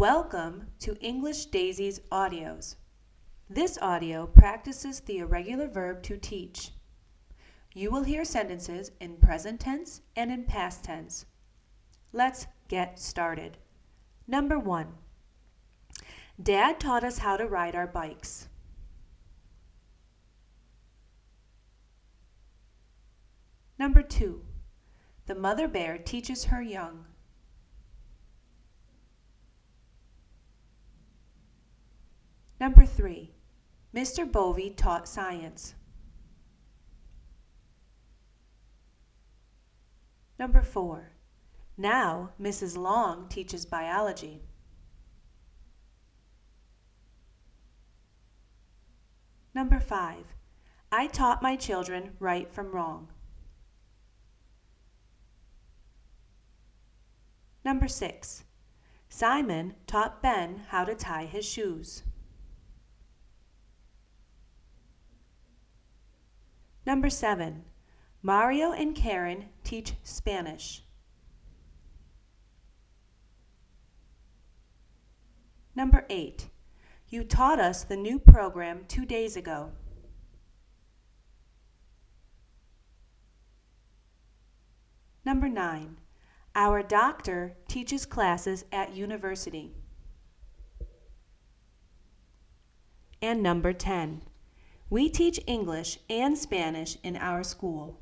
Welcome to English Daisies audios. This audio practices the irregular verb to teach. You will hear sentences in present tense and in past tense. Let's get started. Number one Dad taught us how to ride our bikes. Number two The mother bear teaches her young. Number three, Mr. Bovey taught science. Number four, now Mrs. Long teaches biology. Number five, I taught my children right from wrong. Number six, Simon taught Ben how to tie his shoes. Number seven, Mario and Karen teach Spanish. Number eight, you taught us the new program two days ago. Number nine, our doctor teaches classes at university. And number 10, we teach English and Spanish in our school.